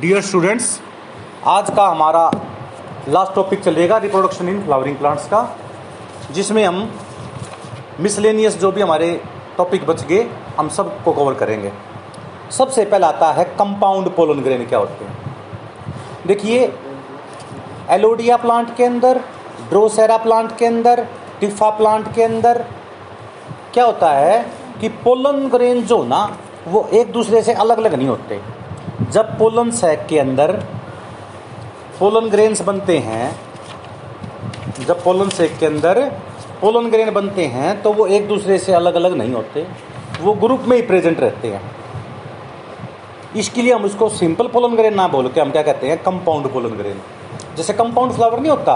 Dear students आज का हमारा लास्ट टॉपिक चलेगा रिप्रोडक्शन इन फ्लावरिंग प्लांट्स का, जिसमें हम मिसलेनियस जो भी हमारे टॉपिक बच गए, हम सबको कवर करेंगे। सबसे पहला आता है कंपाउंड पोलन ग्रेन क्या होते हैं? देखिए एलोडिया प्लांट के अंदर ड्रोसेरा प्लांट के अंदर टिफा प्लांट के अंदर क्या होता है कि पोलन ग्रेन जो ना, वो एक दूसरे से अलग अलग नहीं होते। जब पोलन सैक के अंदर पोलन ग्रेन्स बनते हैं, जब पोलन सैक के अंदर पोलन ग्रेन बनते हैं तो वो एक दूसरे से अलग अलग नहीं होते। वो ग्रुप में ही प्रेजेंट रहते हैं। इसके लिए हम उसको सिंपल पोलन ग्रेन ना बोल के हम क्या कहते हैं, कंपाउंड पोलन ग्रेन। जैसे कंपाउंड फ्लावर नहीं होता।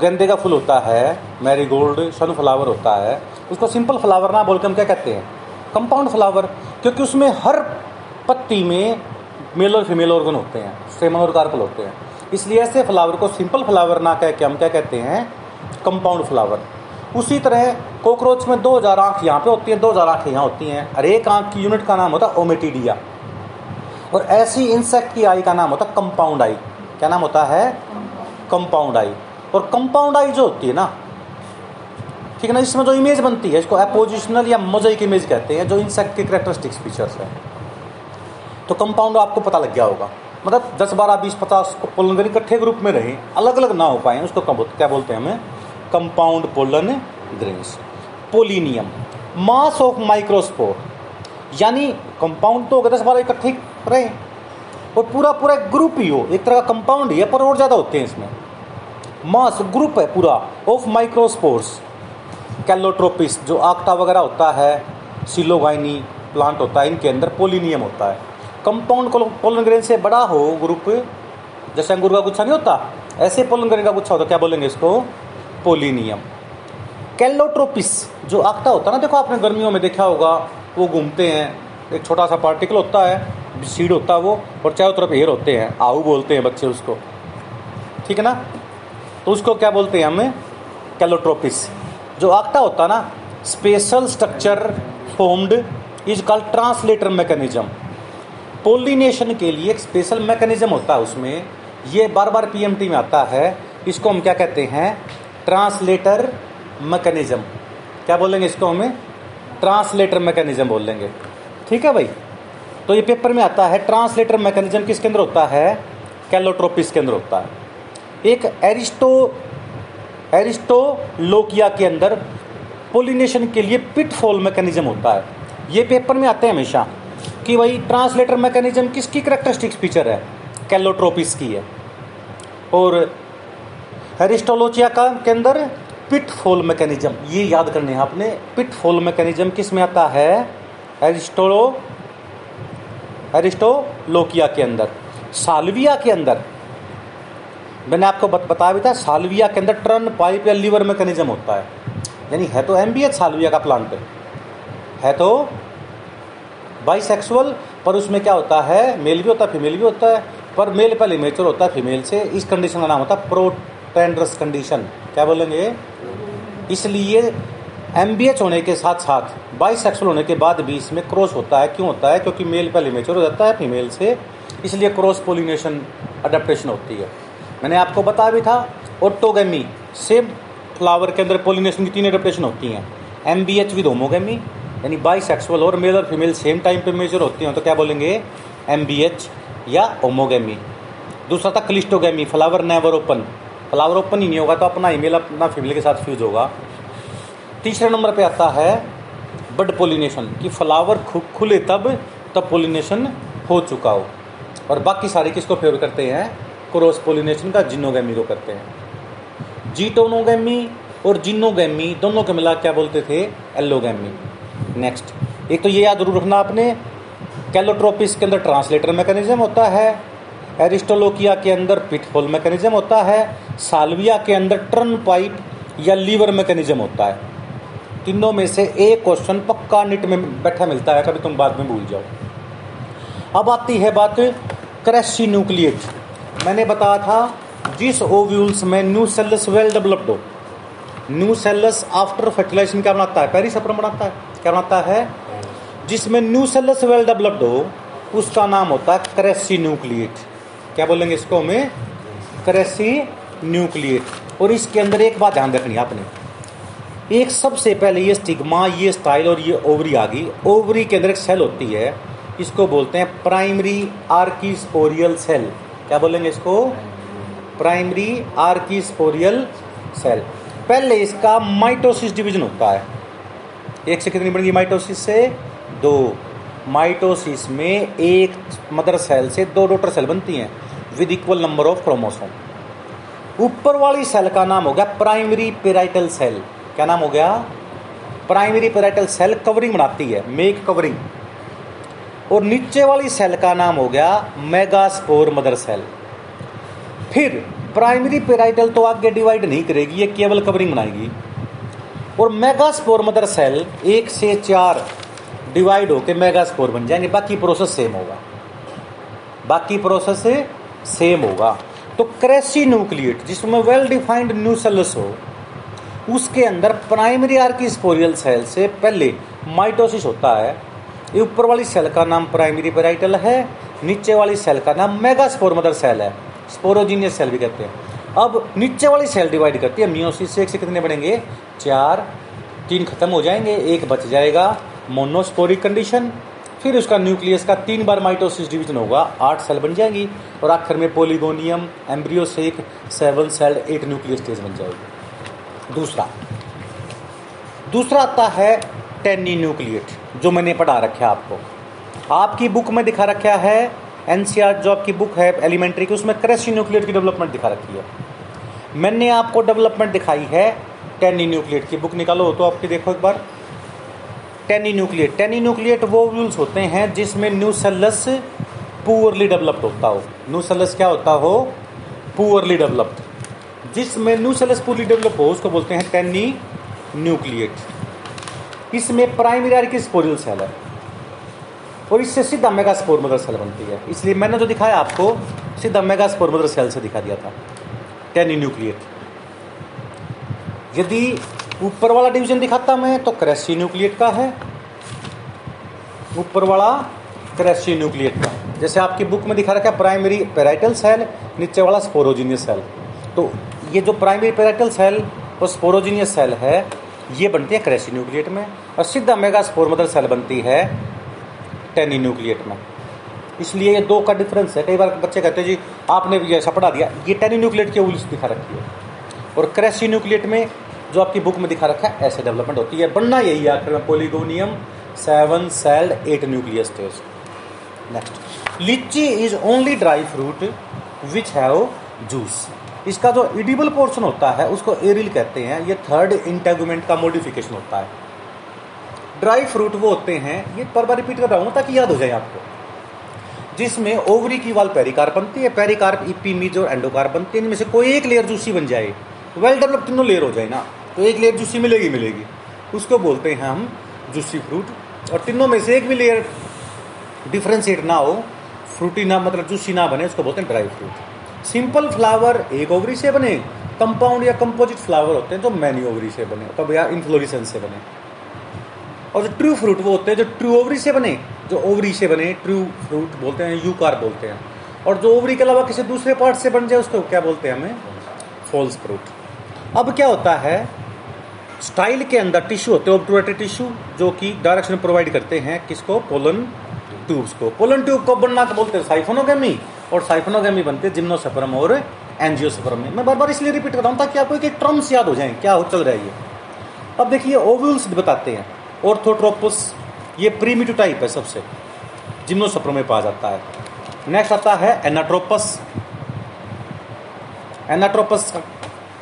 गेंदे का फूल होता है, मैरीगोल्ड, सनफ्लावर होता है। उसको सिंपल फ्लावर ना बोल के हम क्या कहते हैं, कंपाउंड फ्लावर। क्योंकि उसमें हर पत्ती में मेल और फीमेल ऑर्गन होते हैं सेमन और कार्पल होते हैं। इसलिए ऐसे फ्लावर को सिंपल फ्लावर ना कह के हम क्या कहते हैं, कंपाउंड फ्लावर। उसी तरह कॉकरोच में दो हज़ार आँख यहाँ पे होती हैं, दो हज़ार आँखें यहाँ होती हैं, और एक आँख की यूनिट का नाम होता है ओमेटिडिया। और ऐसी इंसेक्ट की आई का नाम होता है कंपाउंड आई क्या नाम होता है? कंपाउंड आई और कंपाउंड आई जो होती है ना, ठीक है ना, इसमें जो इमेज बनती है, इसको अपोजिशनल या मोजाइक इमेज कहते हैं, जो इंसेक्ट के करेक्टरिस्टिक्स फीचर्स है। तो कंपाउंड आपको पता लग गया होगा। मतलब दस, बारह, बीस, पचास पोलन इकट्ठे ग्रुप में रहें अलग अलग ना हो पाए उसको क्या बोलते हैं हमें? Compound pollen grains pollinium mass of microspore यानी कंपाउंड तो दस, बारह इकट्ठे रहे और पूरा पूरा ग्रुप ही हो, एक तरह का कंपाउंड ही है, पर और ज़्यादा होते हैं इसमें। मास ग्रुप है पूरा ऑफ़ माइक्रोस्पोर्स कैलोट्रोपिस जो आक्टा वगैरह होता है सिलोगाइनी प्लांट होता है, इनके अंदर पोलिनियम होता है। कंपाउंड पोलन ग्रेन से बड़ा हो ग्रुप, जैसे अंगूर का गुच्छा नहीं होता, ऐसे पोलन ग्रेन का गुच्छा होता, क्या बोलेंगे इसको? पोलिनियम। कैलोट्रोपिस जो आक्टा होता ना, देखो आपने गर्मियों में देखा होगा, वो घूमते हैं, एक छोटा सा पार्टिकल होता है, सीड होता है वो, और चारों तरफ़ एयर होते हैं आहू बोलते हैं बच्चे उसको। ठीक है ना? तो उसको क्या बोलते हैं हमें? कैलोट्रोपिस जो आक्टा होता ना, special structure formed is called translator mechanism. Pollination के लिए एक स्पेशल मैकेनिज्म होता है उसमें। ये बार बार पीएमटी में आता है। इसको हम क्या कहते हैं? ट्रांसलेटर मैकेनिज्म क्या बोलेंगे इसको हमें? ट्रांसलेटर मैकेनिज्म बोल लेंगे ठीक है भाई? तो ये पेपर में आता है। ट्रांसलेटर मैकेनिज्म किसके अंदर होता है? कैलोट्रोपिस के अंदर होता है। एक एरिस्टो एरिस्टोलोकिया के अंदर पोलिनेशन के लिए पिटफॉल मैकेनिज्म होता है। ये पेपर में आते हैं हमेशा। कि भाई ट्रांसलेटर मैकेनिज्म किसकी करेक्टरिस्टिक्स फीचर है? कैलोट्रोपिस की है। और एरिस्टोलोचिया का के अंदर पिटफॉल मैकेनिज्म ये याद करने हैं आपने पिटफॉल मैकेनिज्म किसमें आता है? एरिस्टोलो एरिस्टोलोकिया के अंदर सालविया के अंदर। मैंने आपको बत, बताया भी था सालविया के अंदर टर्न पाइप या लीवर मैकेनिज्म होता है। यानी है तो एम बी सालविया का प्लांट। है तो बाइसेक्सुअल पर उसमें क्या होता है मेल भी होता है फीमेल भी होता है, पर मेल पहले मेचर होता है फीमेल से, इस कंडीशन का नाम होता है प्रोटेंड्रस कंडीशन क्या बोलेंगे? इसलिए एमबीएच होने के साथ साथ बाइसेक्सुअल होने के बाद भी इसमें क्रॉस होता है। क्यों होता है? क्योंकि मेल पहले मेचर हो जाता है फीमेल से, इसलिए क्रॉस पोलिनेशन अडेप्टेशन होती है। मैंने आपको बताया भी था ओटोगेमी सेम फ्लावर के अंदर पोलिनेशन की तीन एडेप्टेशन होती हैं। M B H with homogamy यानी बाई सेक्सुअल और मेल और फीमेल सेम टाइम पे मेजर होती हैं तो क्या बोलेंगे? एम बी एच या होमोगेमी दूसरा था cleistogamy flower never open flower open ही नहीं होगा तो अपना ईमेल अपना फीमेल के साथ फ्यूज होगा। तीसरे नंबर पे आता है बड पोलिनेशन कि फ्लावर खुले तब तब पोलिनेशन हो चुका हो। और बाकी सारे किसको फेवर करते हैं? क्रॉस पोलिनेशन का जिनोगेमी को करते हैं। जीटोनोगेमी और जिनोगेमी दोनों के मिला क्या बोलते थे? एल्लोगेमी नेक्स्ट एक तो ये याद ज़रूर रखना आपने, कैलोट्रोपिस के अंदर ट्रांसलेटर मैकेनिज्म होता है, एरिस्टोलोकिया के अंदर पिटफोल मैकेनिज्म होता है, सालविया के अंदर टर्न पाइप या लीवर मैकेनिज्म होता है। तीनों में से एक क्वेश्चन पक्का निट में बैठा मिलता है, कभी तुम बाद में भूल जाओ। अब आती है बात क्रैशी न्यूक्लिएट मैंने बताया था, जिस ओव्यूल्स में न्यू सेल्स वेल डेवलप्ड हो, न्यू सेल्स आफ्टर फर्टिलाइजेशन क्या बनाता है? पेरिसपरम बनाता है। क्या बनाता है, जिसमें न्यू सेल्स वेल डेवलप्ड हो, उसका नाम होता है क्रेसी न्यूक्लिएट क्या बोलेंगे इसको हमें? क्रेसी न्यूक्लिएट और इसके अंदर एक बात ध्यान रखनी आपने। एक सबसे पहले ये स्टिग्मा ये स्टाइल और ये ओवरी आ गई। ओवरी के अंदर एक सेल होती है, इसको बोलते हैं प्राइमरी आर्कीस्पोरियल सेल क्या बोलेंगे इसको? प्राइमरी आर्कीस्पोरियल सेल पहले इसका माइटोसिस डिवीज़न होता है। एक से कितनी बनेगी? माइटोसिस से दो। माइटोसिस में एक मदर सेल से दो डॉटर सेल बनती हैं with equal number of chromosome ऊपर वाली सेल का नाम हो गया प्राइमरी पेराइटल सेल क्या नाम हो गया? प्राइमरी पेराइटल सेल कवरिंग बनाती है मेक कवरिंग और नीचे वाली सेल का नाम हो गया मेगास्पोर मदर सेल फिर प्राइमरी पेराइटल तो आगे डिवाइड नहीं करेगी, ये केवल कवरिंग बनाएगी। और मेगास्पोर मदर सेल एक से चार डिवाइड होकर मेगास्पोर बन जाएँगे। बाकी प्रोसेस सेम होगा। बाकी प्रोसेस से सेम होगा। तो क्रेसी न्यूक्लिएट जिसमें वेल डिफाइंड न्यू सेल्स हो, उसके अंदर प्राइमरी आर्किस्पोरियल सेल से पहले माइटोसिस होता है। ये ऊपर वाली सेल का नाम प्राइमरी पेराइटल है, नीचे वाली सेल का नाम मेगास्पोर मदर सेल है। स्पोरोजीनियस सेल भी कहते हैं। अब नीचे वाली सेल डिवाइड करती है। मियोसिस से एक से कितने बनेंगे चार। तीन खत्म हो जाएँगे, एक बच जाएगा। मोनोस्पोरिक कंडीशन फिर उसका न्यूक्लियस का तीन बार माइटोसिस डिवीज़न होगा। आठ सेल बन जाएँगी और आखिर में पोलिगोनियम एम्ब्रियो से एक seven cell eight nucleus stage बन जाएगी। दूसरा। दूसरा आता है टेनी न्यूक्लिएट जो मैंने पढ़ा रखा आपको। आपकी बुक में दिखा रखा है एनसीआर जो आपकी बुक है एलिमेंट्री की, उसमें क्रेसी न्यूक्लियर की डेवलपमेंट दिखा रखी है। मैंने आपको डेवलपमेंट दिखाई है टेनी न्यूक्लियट की। बुक निकालो तो आपकी देखो एक बार। टेनी न्यूक्लियट टेनी न्यूक्लियट वो व्यूल्स होते हैं जिसमें न्यूसेलस पुअरली डेवलप्ड होता हो। न्यूसेलस क्या होता हो? Poorly developed. जिसमें न्यूसेलस पुअरली डेवलप हो, उसको बोलते हैं टेनी न्यूक्लियट इसमें प्राइमरी की स्पोरियल सेल है? और इससे सीधा मेगा स्पोर मदर सेल बनती है। इसलिए मैंने जो दिखाया आपको, सीधा मेगा स्पोर मदर सेल से दिखा दिया था। टेनी न्यूक्लियट यदि ऊपर वाला डिवीज़न दिखाता मैं तो क्रेसी न्यूक्लियट का है। ऊपर वाला क्रेसी न्यूक्लियट का जैसे आपकी बुक में दिखा रखा है, प्राइमरी पेराइटल सेल, नीचे वाला स्पोरोजीनियस सेल। तो ये जो प्राइमरी पेराइटल सेल और स्पोरोजीनियस सेल है, ये बनती है क्रेसी न्यूक्लियट में। और सीधा मेगा स्पोर मदर सेल बनती है टेनी न्यूक्लिएट में। इसलिए ये दो का डिफरेंस है। कई बार बच्चे कहते हैं, जी, आपने भी ऐसा पढ़ा दिया। ये टेनी न्यूक्लिएट की उल्स दिखा रखी है। और क्रेसी न्यूक्लिएट में जो आपकी बुक में दिखा रखा है, ऐसे डेवलपमेंट होती है। बनना यही है आखिर में Polygonum seven celled eight nuclear stage next litchi is only dry fruit which have juice इसका जो इडिबल पोर्शन होता है, उसको एरिल कहते हैं। ये थर्ड इंटेगुमेंट का मॉडिफिकेशन होता है। ड्राई फ्रूट वो होते हैं, ये पर बार रिपीट कर रहा हूँ ताकि याद हो जाए आपको। जिसमें ओवरी की वाल पेरिकार्प बनती है, पेरिकार्प इपीमीज और एंडोकार्प बनती है, इनमें से कोई एक लेयर जूसी बन जाए। वेल डेवलप तीनों लेयर हो जाए ना तो एक लेयर जूसी मिलेगी मिलेगी। उसको बोलते हैं हम जूसी फ्रूट, और तीनों में से एक भी लेयर डिफ्रेंशिएट ना हो, फ्रूटी ना मतलब जूसी ना बने, उसको बोलते हैं ड्राई फ्रूट। सिंपल फ्लावर एक ओवरी से बने, कंपाउंड या कंपोजिट फ्लावर होते हैं जो मैनी ओवरी से बने कब या इन्फ्लोरिसेंस से बने। और जो ट्रू फ्रूट वो होते हैं, जो ट्रू ओवरी से बने, जो ओवरी से बने ट्रू फ्रूट बोलते हैं यू कार बोलते हैं। और जो ओवरी के अलावा किसी दूसरे पार्ट से बन जाए, उसको क्या बोलते हैं हमें? फॉल्स फ्रूट अब क्या होता है? स्टाइल के अंदर टिश्यू होते हैं ऑब्टूरेटेड टिश्यू जो कि डायरेक्शन प्रोवाइड करते हैं किसको? पोलन ट्यूब्स को। पोलन ट्यूब को बनना तो बोलते हैं साइफोनोगेमी और साइफोनोगेमी बनते हैं जिम्नोसेफरम और एनजियोसेफरम में मैं बार बार इसलिए रिपीट कर रहा हूँ ताकि आपको एक टर्म्स याद हो जाए, क्या हो चल रहा है ये। अब देखिए ओव्यूल्स बताते हैं। ऑर्थोट्रोपस, ये प्रीमिटिव टाइप है सबसे जिम्नोसप्रो में पाया जाता है। नेक्स्ट आता है एनाट्रोपस एनाट्रोपस का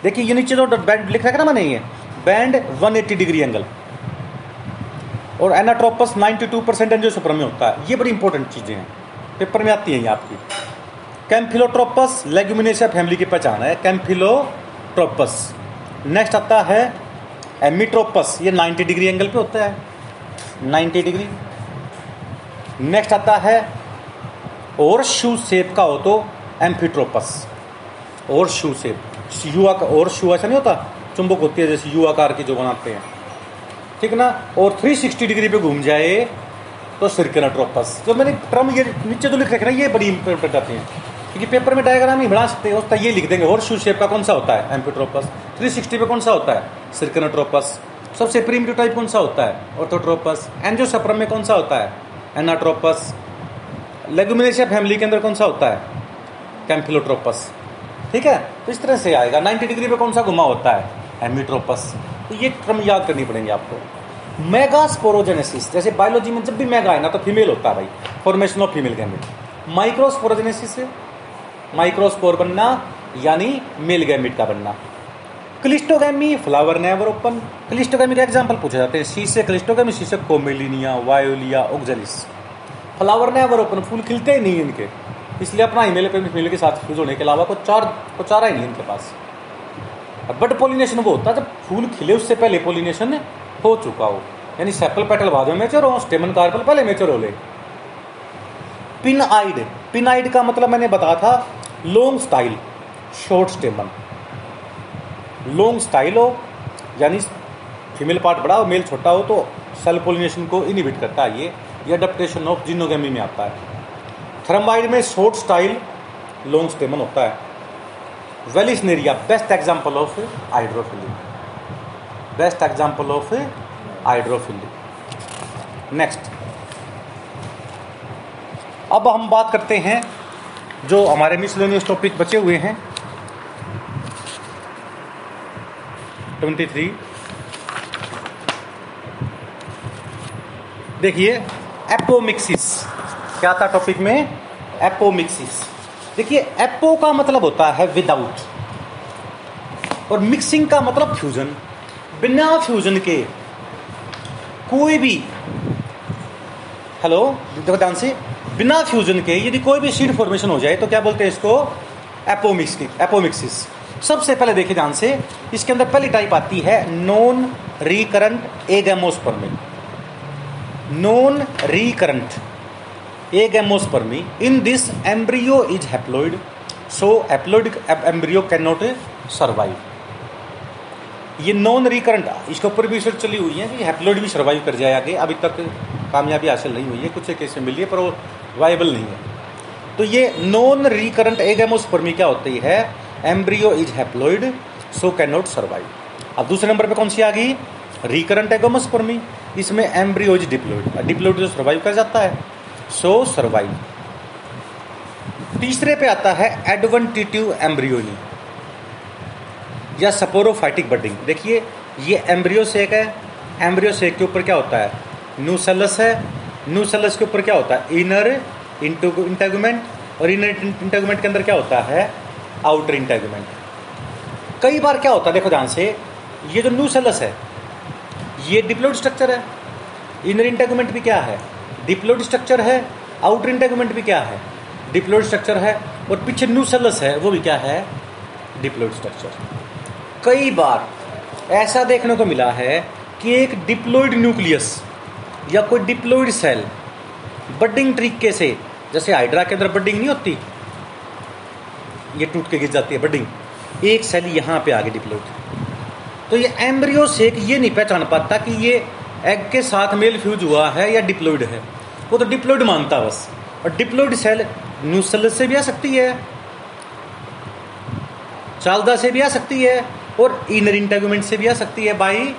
देखिए, ये नीचे जो बैंड लिख रखा ना मैंने ये? बैंड 180 डिग्री एंगल और एनाट्रोपस 92 परसेंट एंजियोसप्रो में होता है, ये बड़ी इंपॉर्टेंट चीज़ें हैं। पेपर में आती हैं ये आपकी। कैम्फिलोट्रोपस लेग्यूमिनेशिया फैमिली की पहचान है। कैम्फिलोट्रोपस नेक्स्ट आता है एमिट्रोपस ये 90 डिग्री एंगल पे होता है। 90 डिग्री नेक्स्ट आता है और शू शेप का हो तो एम्फिट्रोपस और शू शेप युवा का और शू ऐसा नहीं होता? चुंबक होती है जैसे यू आकार की जो बनाते हैं। ठीक ना? और 360 डिग्री पे घूम जाए तो सिरकेनाट्रोपस। जो मैंने टर्म ये नीचे जो लिख रखे ना, ये बड़ी इंपॉर्टेंट आती है। क्योंकि पेपर में डायग्राम ही बना सकते हैं। उसका ये लिख देंगे और शू शेप का कौन सा होता है? एम्पिट्रोपस 360 पे कौन सा होता है? सिरकेनाट्रोपस सबसे प्रीमिटिव टाइप कौन सा होता है? ऑर्थोट्रोपस एंजियोसप्रम में कौन सा होता है? एनाट्रोपस लेगुमिनेशिया फैमिली के अंदर कौन सा होता है? कैम्फिलोट्रोपस ठीक है? तो इस तरह से आएगा। 90 डिग्री पे कौन सा घुमा होता है? एमिट्रोपस तो ये क्रम याद करनी पड़ेंगे आपको। मेगास्पोरोजेनेसिस जैसे बायोलॉजी में जब भी मेगा है ना तो फीमेल होता है भाई। Formation of female gamete microsporogenesis microspore बनना, यानी मेल गैमिट का बनना। Cleistogamy, flower never open. Cleistogamy का एग्ज़ाम्पल पूछे जाते हैं। शीशे क्लिस्टोगैमी से Commelina, Viola Oxalis flower never open, फूल खिलते ही नहीं इनके। इसलिए अपना ईमेल पे फीमेल के साथ फ्यूज होने के अलावा कोई चार को चारा ही नहीं इनके पास। बट पोलिनेशन वो होता है जब फूल खिले उससे पहले पोलिनेशन हो चुका हो। यानी सेपल पेटल बाद में मेचर हो स्टेमन कार्पल पहले मेचर हो ले। पिन आइड पिन आइड का मतलब मैंने बताया था long style short stamen long style हो, यानी फीमेल पार्ट बड़ा हो मेल छोटा हो तो सेल पोलिनेशन को इनिबिट करता है ये ये अडेप्टेशन ऑफ़ जिनोगेमी में आता है। थर्माइड में शॉर्ट स्टाइल लॉन्ग स्टेमन होता है। Vallisneria best example of hydrophily best example of hydrophily next अब हम बात करते हैं जो हमारे मिसलेनियस टॉपिक बचे हुए हैं। ट्वेंटी थ्री देखिए एपोमिक्सिस क्या था टॉपिक में? एपोमिक्सिस देखिए एपो का मतलब होता है विदाउट और मिक्सिंग का मतलब फ्यूजन बिना फ्यूजन के कोई भी। हेलो ध्यान से। बिना फ्यूजन के यदि कोई भी सीड फॉर्मेशन हो जाए तो क्या बोलते हैं इसको? एपोमिक्स एपोमिक्सिस सबसे पहले देखिए ध्यान से, इसके अंदर पहली टाइप आती है non recurrent agamospermy non recurrent in this embryo is haploid so so embryo can not survive ये नॉन रिकरेंट इसके ऊपर भी रिसर्च चली हुई है कि हैप्लोइड भी सर्वाइव कर जाए आगे। अभी तक कामयाबी हासिल नहीं हुई है, कुछ एक ऐसे मिली है, पर वो वायबल नहीं है। तो ये नॉन रिकरेंट एगेमोस्पर्मी क्या होती है? Embryo is haploid so can not survive अब दूसरे नंबर पे कौन सी आ गई? रिकरेंट एगोमोस्पर्मी इसमें एम्ब्रियो इज़ डिप्लोइड डिप्लोइड जो सर्वाइव कर जाता है सो सर्वाइव तीसरे पे आता है एडवेंटिटिव एम्ब्रियोनी या सपोरोफाइटिक बडिंग। देखिए, ये एम्ब्रियो सेक है। एम्ब्रियो सेक के ऊपर क्या होता है? न्यूसेलस है। न्यूसेलस के ऊपर क्या होता है? इनर इंटेगुमेंट और इनर इंटेगुमेंट के अंदर क्या होता है? Outer integument. कई बार क्या होता है? देखो ध्यान से, ये जो न्यूसेलस है, ये डिप्लोइड स्ट्रक्चर है। इनर इंटेगुमेंट भी क्या है? डिप्लोइड स्ट्रक्चर है। आउटर इंटेगमेंट भी क्या है? डिप्लोइड स्ट्रक्चर है। और पीछे न्यूसेलस है, वो भी क्या है? डिप्लोइड स्ट्रक्चर कई बार ऐसा देखने को मिला है कि एक डिप्लोइड न्यूक्लियस या कोई डिप्लोइड सेल बडिंग तरीके से, जैसे हाइड्रा के अंदर बडिंग नहीं होती, ये टूट के गिर जाती है बडिंग एक सेल यहाँ पे आगे डिप्लोइड तो ये एम्ब्रियो से ये नहीं पहचान पाता कि ये एग के साथ मेल फ्यूज हुआ है या डिप्लोइड है। वो तो डिप्लोइड मानता बस। और डिप्लोइड सेल न्यूसेल से भी आ सकती है, चालदा से भी आ सकती है और इनर इंटेगमेंट से भी आ सकती है बाई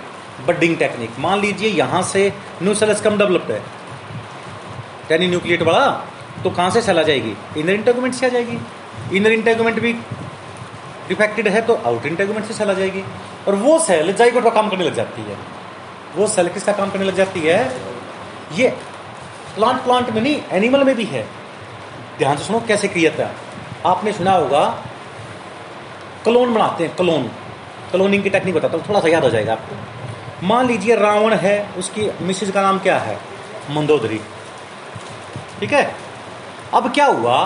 बडिंग टेक्निक मान लीजिए यहाँ से न्यूसेलस कम डेवलप्ड है। यानी न्यूक्लिएट वाला तो कहाँ से सेल आ जाएगी? इनर इंटेगमेंट से आ जाएगी। इनर इंटेगमेंट भी डिफेक्टेड है तो आउटर इंटेगमेंट से सेल आ जाएगी। और वो सेल जाइगोट का काम करने लग जाती है। वो सेल किसका काम करने लग जाती है? ये प्लांट प्लांट में नहीं एनिमल में भी है। ध्यान से सुनो कैसे क्रिएट है आपने सुना होगा क्लोन बनाते हैं क्लोन क्लोनिंग की टेक्निक बताता हूँ थोड़ा सा याद हो जाएगा आपको। मान लीजिए रावण है, उसकी मिसेज का नाम क्या है? मंदोदरी। ठीक है? अब क्या हुआ?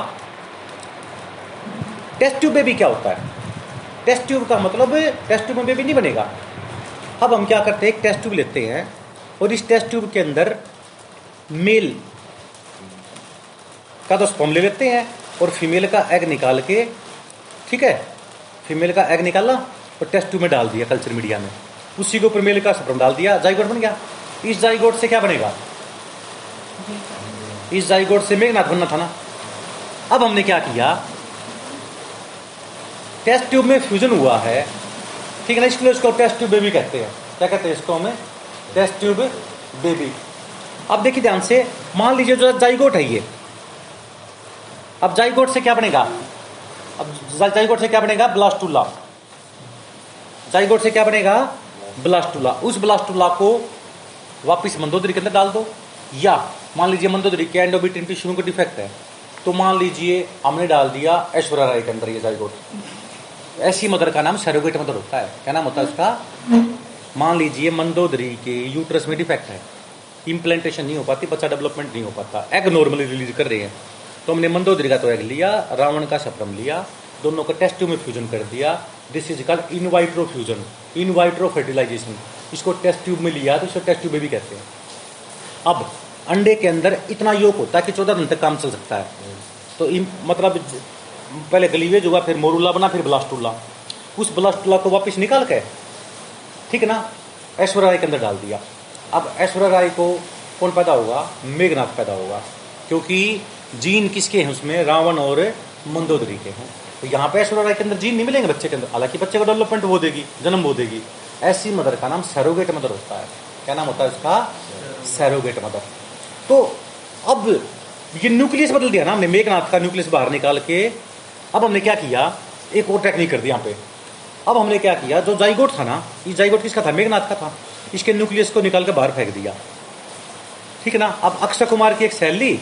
टेस्ट ट्यूब बेबी क्या होता है? टेस्ट ट्यूब का मतलब टेस्ट ट्यूब में बेबी नहीं बनेगा। अब हम क्या करते हैं, एक टेस्ट ट्यूब लेते हैं, और इस टेस्ट ट्यूब के अंदर मेल का तो स्पम ले लेते हैं, और फीमेल का एग निकाल के, ठीक है? फीमेल का एग निकाला और टेस्ट ट्यूब में डाल दिया कल्चर मीडिया में उसी को ऊपर मेल का स्पर्म डाल दिया जाइगोट बन गया। इस जाइगोट से क्या बनेगा? इस जाइगोट से मेघनाथ बनना था ना। अब हमने क्या किया? टेस्ट ट्यूब में फ्यूजन हुआ है। ठीक है ना, इसलिए उसको टेस्ट ट्यूब बेबी कहते हैं। क्या कहते हैं इसको हमें? टेस्ट ट्यूब बेबी अब देखिए ध्यान से, मान लीजिए जो जाइगोट है ये। अब जाइगोट से क्या बनेगा? अब जाइगोट से क्या बनेगा? ब्लास्टूला जाइगोट से क्या बनेगा? ब्लास्टूला उस ब्लास्टूला को वापिस मंदोदरी के अंदर डाल दो। या मान लीजिए मंदोदरी के एंडोबिटिन टिश्यू को डिफेक्ट है तो मान लीजिए हमने डाल दिया ऐश्वर्या राय के अंदर ये जाइगोट ऐसी मदर का नाम सैरोगेट मदर होता है। क्या नाम होता है उसका? मान लीजिए मंदोदरी के यूट्रस में डिफेक्ट है। इम्प्लांटेशन नहीं हो पाती, बच्चा डेवलपमेंट नहीं हो पाता। एग नॉर्मली रिलीज़ कर रहे हैं। तो हमने मंदोदरी का तो एग लिया, रावण का सप्रम लिया, दोनों का टेस्ट में फ्यूजन कर दिया। This is called in vitro fusion in vitro fertilization इसको टेस्ट ट्यूब में लिया तो इसको टेस्ट ट्यूब भी कहते हैं। अब, अंडे के अंदर इतना योग होता है कि चौदह दिन तक काम चल सकता है। तो इन मतलब पहले गलीवेज हुआ, फिर मोरूला बना, फिर ब्लास्टूला उस ब्लास्टूला को वापस निकाल के, ठीक है ना, ऐश्वर्या राय के अंदर डाल दिया। अब ऐश्वर्या राय को कौन पैदा होगा? मेघनाथ पैदा होगा। क्योंकि जीन किसके हैं उसमें? रावण और मंदोदरी के हैं। तो यहाँ पे ऐश्वर्या राय के अंदर जीन नहीं मिलेंगे बच्चे के अंदर। हालाँकि बच्चे का डेवलपमेंट वो देगी, जन्म वो देगी। ऐसी मदर का नाम सैरोगेट मदर होता है। क्या नाम होता है उसका? सैरोगेट मदर तो अब ये न्यूक्लियस बदल दिया ना हमने मेघनाथ का न्यूक्लियस बाहर निकाल के। अब हमने क्या किया? एक और टेक्निक कर दी यहाँ पे। अब हमने क्या किया? जो जाइगोट था ना, ये जाइगोट किसका था? मेघनाथ का था। इसके न्यूक्लियस को निकाल के बाहर फेंक दिया। ठीक है ना? अब अक्षय कुमार की एक सेल ली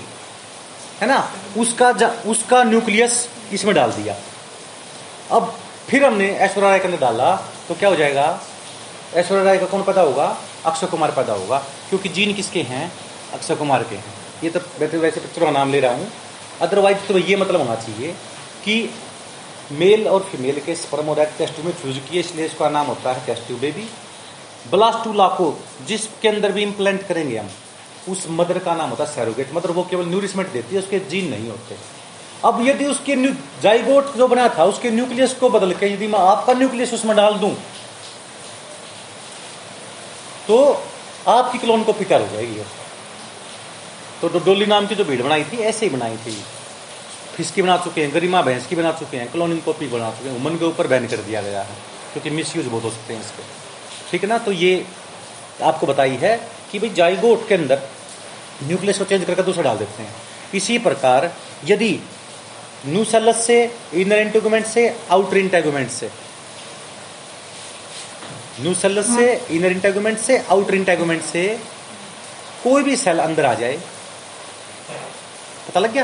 है ना? उसका उसका न्यूक्लियस इसमें डाल दिया। अब फिर हमने ऐश्वर्या राय के अंदर डाला तो क्या हो जाएगा? ऐश्वर्या राय का कौन पैदा होगा? अक्षय कुमार पैदा होगा, क्योंकि जीन किसके हैं? अक्षय कुमार के हैं। ये तो वैसे वैसे पिक्चर का नाम ले रहा हूँ। अदरवाइज़ तो ये मतलब होना चाहिए कि मेल और फीमेल के स्पर्म और टेस्ट में फ्यूज किए इसलिए इसका नाम होता है टेस्ट बेबी ब्लास्टूला को जिसके अंदर भी इम्प्लांट करेंगे हम उस मदर का नाम होता है सैरोगेट। मदर वो केवल न्यूरिसमेंट देती है, उसके जीन नहीं होते। अब यदि उसके जाइगोट जो बना था, उसके न्यूक्लियस को बदल के यदि मैं आपका न्यूक्लियस उसमें डाल दूँ तो आपकी क्लोन कॉपी तैयार हो जाएगी तो डोली नाम की जो भीड़ बनाई थी, ऐसे ही बनाई थी। फिसकी बना चुके हैं, गरिमा भैंस की बना चुके हैं क्लोनिंग कॉपी बना चुके हैं। उमन के ऊपर बैन कर दिया गया है, क्योंकि मिस यूज़ बहुत हो सकते हैं इसके। ठीक है ना? तो ये आपको बताई है कि भाई जाइगोट के अंदर न्यूक्लियस को चेंज करके दूसरा डाल देते हैं। इसी प्रकार, यदि न्यूसेलस से इनर इंटेगुमेंट से आउटर इंटेगुमेंट से न्यूसेलस से इनर इंटेगुमेंट से आउटर इंटेगुमेंट से कोई भी सेल अंदर आ जाए, पता लग गया?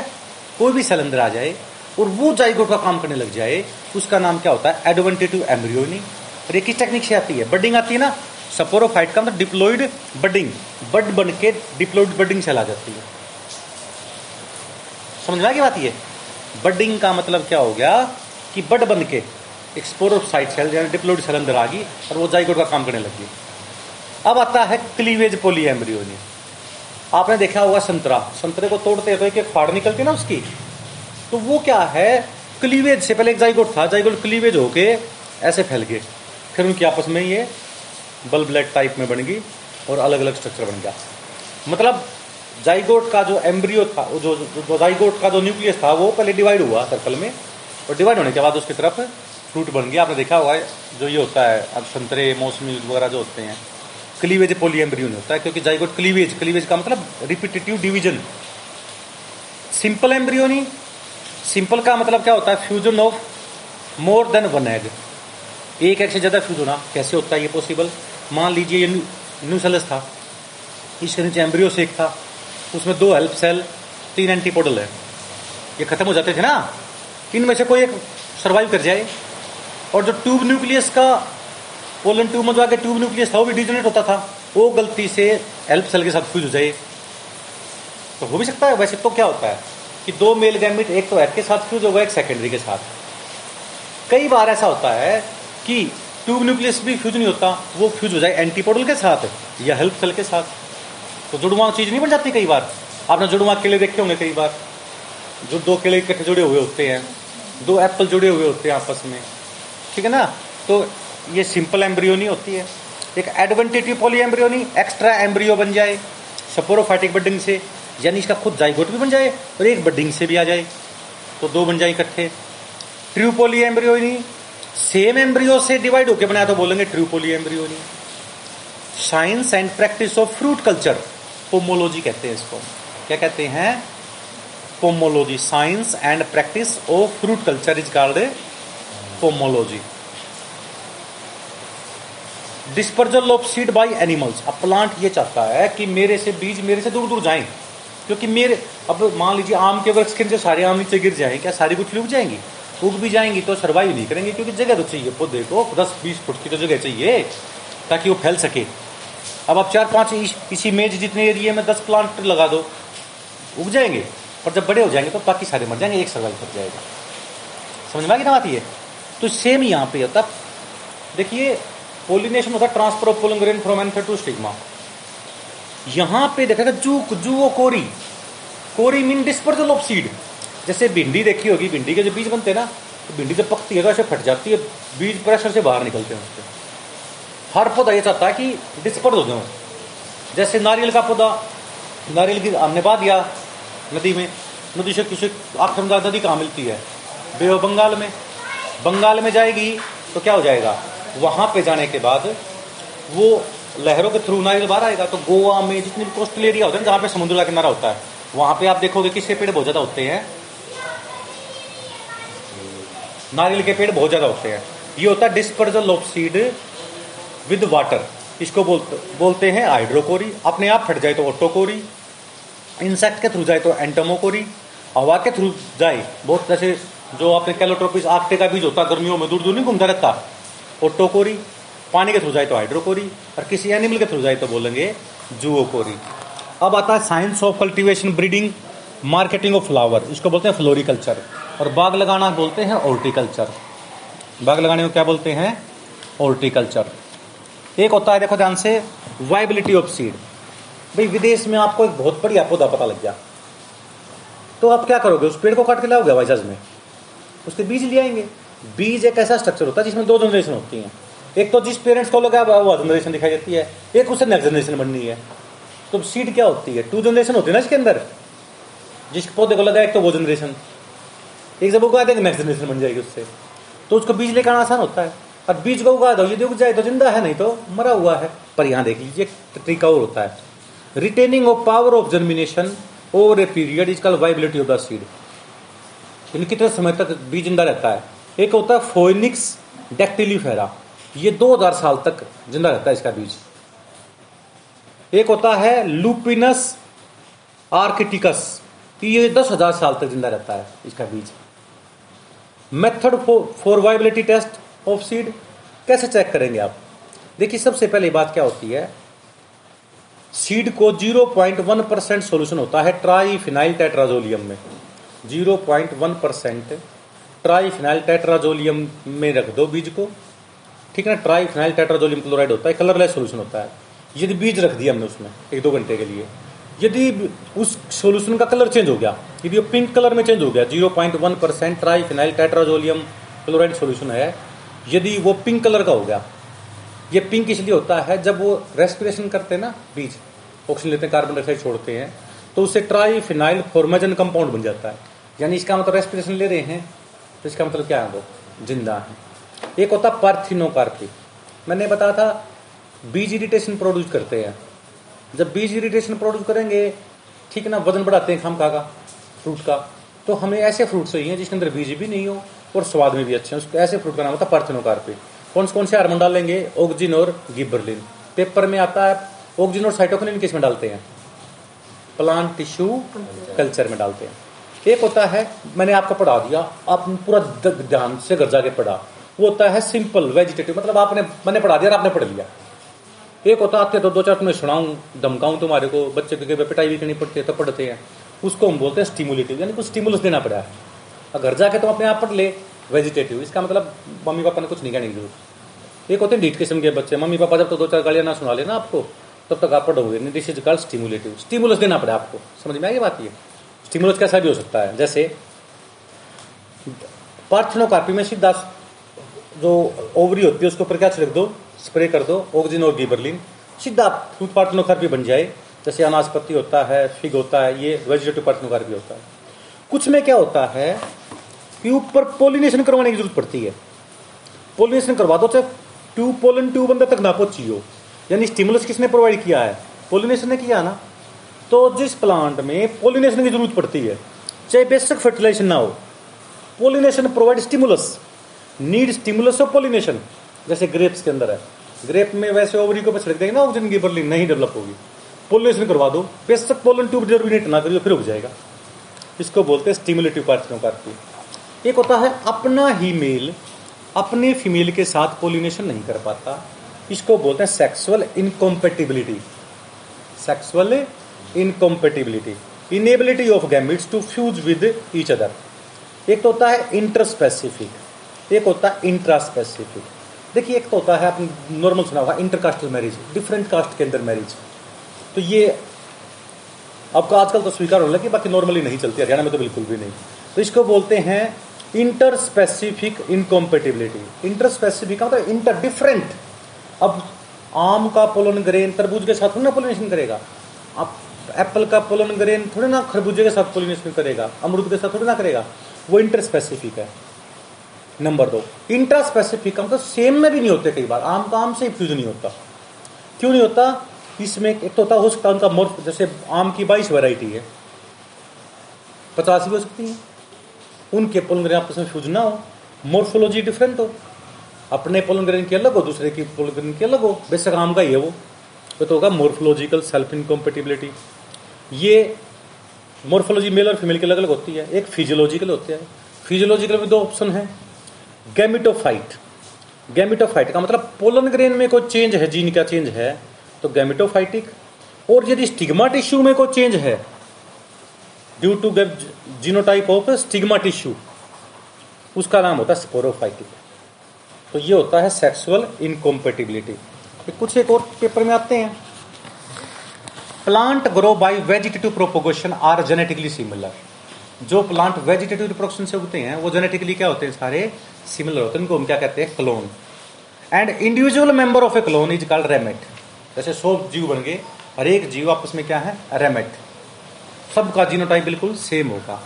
कोई भी सेल अंदर आ जाए और वो जाइगोट का काम करने लग जाए, उसका नाम क्या होता है? एडवेंटेटिव एम्ब्रियोनी और ये किस टेक्निक से आती है? बडिंग आती है ना? सपोरोफाइट का मतलब डिप्लोइड बडिंग बड बन के डिप्लोइड बडिंग आ जाती है। समझ में आ गई बात ये? बडिंग का मतलब क्या हो गया कि बड बन के एक स्पोरोसाइट सेल यानी डिप्लोइड सेल अंदर आ गई और वो जाइगोट का काम करने लगी अब आता है क्लीवेज पोली एम्ब्रियोनी आपने देखा होगा संतरा। संतरे को तोड़ते तो एक एक फाड़ निकलती ना उसकी। तो वो क्या है? क्लीवेज से पहले एक जाइगोट था। जाइगोट क्लीवेज होके ऐसे फैल गए। फिर उनकी आपस में ये बल्ब ब्लड टाइप में बन गई और अलग अलग स्ट्रक्चर बन गया। मतलब जाइगोट का जो एम्ब्रियो था जो जो जाइगोट का जो न्यूक्लियस था, वो पहले डिवाइड हुआ सर्कल में और डिवाइड होने के बाद उसकी तरफ़ फ्रूट बन गया। आपने देखा हुआ है जो ये होता है, अब संतरे, मौसमी वगैरह जो होते हैं क्लीवेज पोली एम्ब्रियो नहीं होता है, क्योंकि जाइगोट क्लीवेज क्लीवेज का मतलब रिपीटेटिव डिवीज़न सिंपल एम्ब्रियो नहीं सिंपल का मतलब क्या होता है? Fusion of more than one egg एक एग से ज़्यादा फ्यूज होना, कैसे होता है ये पॉसिबल मान लीजिए ये न्यूसेलस था इसके नीचे एम्ब्रियो सेक था, उसमें दो हेल्प सेल तीन एंटीपोडल है। ये खत्म हो जाते थे ना? इनमें से कोई एक सर्वाइव कर जाए। और जो ट्यूब न्यूक्लियस का पोलन ट्यूब में जो आगे ट्यूब न्यूक्लियस था, वो भी डिजोनेट होता था। वो गलती से हेल्प सेल के साथ फ्यूज हो जाए। तो हो भी सकता है। वैसे तो क्या होता है कि दो मेल गैमिट एक तो एग के साथ फ्यूज होगा, एक सेकेंडरी के साथ। कई बार ऐसा होता है कि ट्यूब न्यूक्लियस भी फ्यूज नहीं होता वो फ्यूज हो जाए एंटीपोडल के साथ या हेल्प सेल के साथ। तो जुड़वा चीज़ नहीं बन जाती कई बार। आपने जुड़वा केले देखे होंगे कई बार। जो दो केले इकट्ठे जुड़े हुए होते हैं, दो एप्पल जुड़े हुए होते हैं आपस में। ठीक है ना? तो ये सिंपल एम्ब्रियोनी होती है। एक adventitive polyembryony extra embryo बन जाए सपोरोफाइटिक बडिंग से, यानी इसका खुद जाइगोट भी बन जाए और एक बडिंग से भी आ जाए। तो दो बन जाए इकट्ठे। ट्रूपोली एम्ब्रियोनी सेम एम्ब्रियो से डिवाइड होकर बनाया तो बोलेंगे true polyembryony science and practice of fruit culture pomology कहते हैं इसको। क्या कहते हैं? Pomology science and practice of fruit culture is called pomology dispersal of seed by animals अब प्लांट ये चाहता है कि मेरे से बीज मेरे से दूर दूर जाएँ। क्योंकि मेरे, अब मान लीजिए आम के वृक्ष के नीचे सारे आम नीचे गिर जाएँ, क्या सारी कुछ लुक जाएँगी? उग भी जाएँगी तो सर्वाइव नहीं करेंगे, क्योंकि जगह तो चाहिए, पौधे को, दस, बीस फुट की तो जगह चाहिए, ताकि वो फैल सके। अब आप चार, पाँच इसी मेज जितने एरिए में दस प्लांट लगा दो, उग जाएँगे, और जब बड़े हो जाएँगे तो बाकी सारे मर जाएँगे, एक सर्वाइव कर जाएगा। समझ में आ गई ना बात ये? तो सेम यहाँ पे होता। देखिए पोलिनेशन होता है transfer of pollen grain from anther to stigma यहाँ पे देखेगा जूक, जुओ कोरी। कोरी मीन डिस्पर्जल ऑफ़ सीड जैसे भिंडी देखी होगी, भिंडी के जो बीज बनते हैं ना तो भिंडी जब पकती है तो ऐसे फट जाती है, बीज प्रेशर से बाहर निकलते हैं उसके हर पौधा ये चाहता है कि डिस्पर्ज हो जाए जैसे नारियल का पौधा, नारियल की हमने बा दिया नदी में, नदी से किसी आखिर नदी कहाँ मिलती है? बे बंगाल में। बंगाल में जाएगी तो क्या हो जाएगा? वहाँ पे जाने के बाद वो लहरों के थ्रू नारियल बाहर आएगा तो गोवा में जितने भी कोस्टल एरिया होते हैं, जहाँ पे समुद्र का किनारा होता है, वहाँ पे आप देखोगे किसके पेड़ बहुत ज़्यादा होते हैं। नारियल के पेड़ बहुत ज़्यादा होते हैं। ये होता है dispersal of seed with water इसको बोलते बोलते हैं हाइड्रोकोरी अपने आप फट जाए तो ऑटोकोरी इंसेक्ट के थ्रू जाए तो एंटमोकोरी हवा के थ्रू जाए, बहुत जैसे जो आपने कैलोट्रोपिस आगटे का बीज होता गर्मियों में दूर दूर नहीं घूमता रहता। ओटोकोरी पानी के थ्रू जाए तो हाइड्रोकोरी और किसी एनिमल के थ्रू जाए तो बोलेंगे जूओकोरी अब आता है science of cultivation breeding marketing of flower इसको बोलते हैं फ्लोरिकल्चर और बाग लगाना बोलते हैं ऑर्टिकल्चर बाग लगाने को क्या बोलते हैं? ऑर्टिकल्चर एक होता है, देखो ध्यान से वाइबिलिटी ऑफ़ सीड भाई, विदेश में आपको एक बहुत बढ़िया पौधा पता लग गया। तो आप क्या करोगे? उस पेड़ को काट के लाओगे हवाई जहाज़ में? उसके बीज ले आएँगे। बीज एक ऐसा स्ट्रक्चर होता है जिसमें दो जनरेशन होती हैं। एक तो जिस पेरेंट्स को लगा वो जनरेशन दिखाई देती है। एक उससे नेक्स्ट जनरेशन बननी है। तो सीड क्या होती है? टू जनरेशन होती है ना इसके अंदर? जिस पौधे को लगा एक तो वो जनरेशन एक जब उगा देंगे नेक्स्ट जनरेशन बन जाएगी उससे। तो उसको बीज लेकर आना आसान होता है। और बीज को उगा दो यदि उग जाए तो ज़िंदा है, नहीं तो मरा हुआ है। पर यहाँ देख लीजिए तरीका और होता है। Retaining of power of germination over a period is called viability of the seed यानी कितने समय तक बीज ज़िंदा रहता है। एक होता है फोइनिक्स डेक्टिलीफेरा ये 2000 साल तक ज़िंदा रहता है इसका बीज। एक होता है लुपिनस आर्किटिकस ये दस हज़ार साल तक ज़िंदा रहता है इसका बीज। Method for viability test of seed, कैसे चेक करेंगे आप? देखिए, सबसे पहले बात क्या होती है? सीड को 0.1 परसेंट सोल्यूशन होता है ट्राई फिनाइल टेट्राजोलियम में। 0.1 परसेंट ट्राई फिनाइल टेट्राजोलियम में रख दो बीज को। ठीक है ना? ट्राई फिनाइल टेट्राजोलियम क्लोराइड होता है, कलरलेस सोल्यूशन होता है। यदि बीज रख दिया हमने उसमें, एक दो घंटे के लिए यदि उस सोल्यूशन का कलर चेंज हो गया, यदि वो पिंक कलर में चेंज हो गया zero point one percent triphenyl tetrazolium chloride solution है, यदि वो पिंक कलर का हो गया, ये पिंक इसलिए होता है जब वो रेस्पिरेशन करते हैं ना बीज ऑक्सीजन लेते हैं कार्बन डाइऑक्साइड छोड़ते हैं तो उससे ट्राई फिनाइल फॉर्मेजन कंपाउंड बन जाता है। यानी इसका मतलब रेस्पिरेशन ले रहे हैं तो इसका मतलब क्या है वो? ज़िंदा है। एक होता पार्थिनोकार्पी मैंने बताया था, बीज इरिटेशन प्रोड्यूस करते हैं। जब बीज इरिटेशन प्रोड्यूस करेंगे, ठीक है ना वज़न बढ़ाते हैं खाम खा का फ्रूट का तो हमें ऐसे फ्रूट चाहिए जिसके अंदर बीज भी नहीं हो और स्वाद में भी अच्छे हैं। उसको ऐसे फ्रूट का नाम होता है पार्थिनोकार्पी कौन से कौन से हार्मोन डालेंगे? ऑक्जिन और गिबरलिन पेपर में आता है ऑक्जिन और साइटोकिन किसमें डालते हैं? प्लांट टिश्यू कल्चर में डालते हैं। एक होता है, मैंने आपको पढ़ा दिया, आप पूरा ध्यान से घर जाके पढ़ा। वो होता है सिंपल वेजिटेटिव मतलब आपने, मैंने पढ़ा दिया और आपने पढ़ लिया। एक होता आते तो दो चार तुम्हें सुनाऊं, धमकाऊं तुम्हारे को, बच्चे क्योंकि पिटाई भी करनी पड़ती है तो पढ़ते हैं। उसको हम बोलते हैं स्टिमुलेटिव यानी कुछ स्टिमुलस देना पड़ा है। घर जाके तुम अपने आप पढ़ ले वेजिटेटिव इसका मतलब मम्मी पापा ने कुछ नहीं कहने की ज़रूरत। एक होते हैं डीट किस्म के बच्चे, मम्मी पापा जब तो दो चार गालियाँ ना सुना लेना आपको, तब तक आप पढ़ोगे। नहीं this is called stimulative stimulus देना पड़ा आपको। समझ में आई बात ये? स्टिमुलस कैसा भी हो सकता है। जैसे पार्थिनोकार्पी में सीधा जो ओवरी होती है, उसके ऊपर क्या छिड़क दो? स्प्रे कर दो, ऑक्सीजन और गिबरलिन। सीधा फ्रूट पार्थिनोकार्पी बन जाए, जैसे अनाजपत्ति होता है, फिग होता है, ये वेजिटेटिव पार्टनर भी होता है। कुछ में क्या होता है कि ऊपर पोलिनेशन करवाने की ज़रूरत पड़ती है। पोलिनेशन करवा दो, चाहे ट्यूब, पोलन ट्यूब अंदर तक ना पहुँची हो। यानी स्टिमुलस किसने प्रोवाइड किया है? पोलिनेशन ने किया ना? तो जिस प्लांट में पोलिनेशन की ज़रूरत पड़ती है, चाहे बेसिक फर्टिलाइजेशन ना हो pollination provide stimulus need stimulus of pollination जैसे ग्रेप्स के अंदर है। ग्रेप में वैसे ओवरी को छिड़क देंगे ना ऑक्सीजन की बर्लिंग नहीं डेवलप होगी। पोलिनेशन करवा दो। बेशक पोलन ट्यूब जर्मिनेट ना करिए फिर उग जाएगा। इसको बोलते हैं स्टिमुलेटिव पार्थियों एक होता है, अपना ही मेल अपने फीमेल के साथ पोलिनेशन नहीं कर पाता। इसको बोलते हैं sexual incompatibility sexual incompatibility inability of gametes to fuse with each other एक तो होता है इंटरस्पेसिफिक एक होता है इंट्रास्पेसिफिक देखिए, एक तो होता है आपने नॉर्मल सुना होगा इंटरकास्टल मैरिज डिफरेंट कास्ट के अंदर मैरिज तो ये आपको आजकल तो स्वीकार होने लगी बाकी नॉर्मली नहीं चलती, हरियाणा में तो बिल्कुल भी नहीं। तो इसको बोलते हैं interspecific incompatibility interspecific मतलब इंटर डिफरेंट अब आम का पोलन ग्रेन तरबूज के साथ थोड़ा ना पोलिनेशन करेगा। अब एप्पल का पोलन ग्रेन थोड़ी ना खरबूजे के साथ पोलिनेशन करेगा। अमरूद के साथ थोड़ी ना करेगा। वो इंटर स्पेसिफिक है। नंबर दो। इंट्रा स्पेसिफिक मतलब सेम में भी नहीं होते कई बार। आम का आम से फ्यूज नहीं होता। क्यों नहीं होता? इसमें एक तो होता हो सकता उनका मोर्फ जैसे आम की बाईस वैरायटी है। पचास भी हो सकती है। उनके पोलन आपस में फ्यूज ना हो। मोर्फोलॉजी डिफरेंट हो। अपने पोलन की अलग हो, दूसरे की पोलन की अलग हो। बेशक आम का ही है वो। तो होगा मोर्फोलॉजिकल सेल्फ इनकॉम्पेटिबिलिटी ये मोर्फोलॉजी मेल और फीमेल की अलग अलग होती है। एक फिजियोलॉजिकल होती है। फिजियोलॉजिकल में दो ऑप्शन है। गैमिटोफाइट। गैमिटोफाइट का मतलब पोलन ग्रेन में कोई चेंज है, जीन का चेंज है तो गैमिटोफाइटिक। और यदि स्टिग्मा टिश्यू में कोई चेंज है due to genotype of stigma tissue उसका नाम होता है स्पोरोफाइटिक तो ये होता है सेक्सुअल इनकॉम्पेटिबिलिटी कुछ एक और पेपर में आते हैं। Plant grow by vegetative propagation are genetically similar जो प्लांट वेजिटेटिव रिप्रोडक्शन से उगते हैं, वो जेनेटिकली क्या होते हैं सारे? सिमिलर होते हैं। उनको हम क्या कहते हैं? Clone and individual member of a clone is called ramet जैसे सौ जीव बन गए, हर एक जीव आपस में क्या है? रेमेट सबका जीनोटाइप बिल्कुल सेम होगा।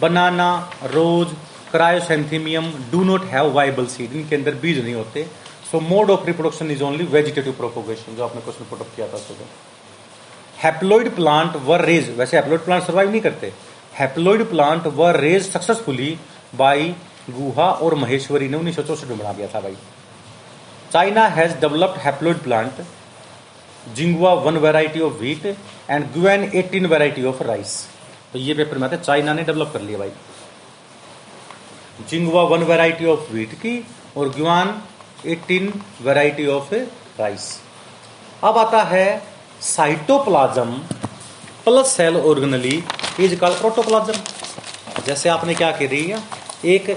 Banana rose chrysanthemum do not have viable seed इनके अंदर बीज नहीं होते। So mode of reproduction is only vegetative propagation जो आपने क्वेश्चन पुटअप किया था सुबह हैप्लोइड प्लांट वर रेज वैसे हैप्लोइड प्लांट सर्वाइव नहीं करते। Haploid plant were raised successfully by Guha और महेश्वरी ने उन्नीस सौ चौसठ में बना दिया था भाई। China has developed haploid plant Jinghua one variety of wheat and Guan eighteen variety of rice तो ये पेपर में आते चाइना ने डेवलप कर लिया भाई। Jinghua one variety of wheat की और Guan eighteen variety of rice अब आता है cytoplasm plus cell organelle is call protoplasm जैसे आपने क्या कह रही है एक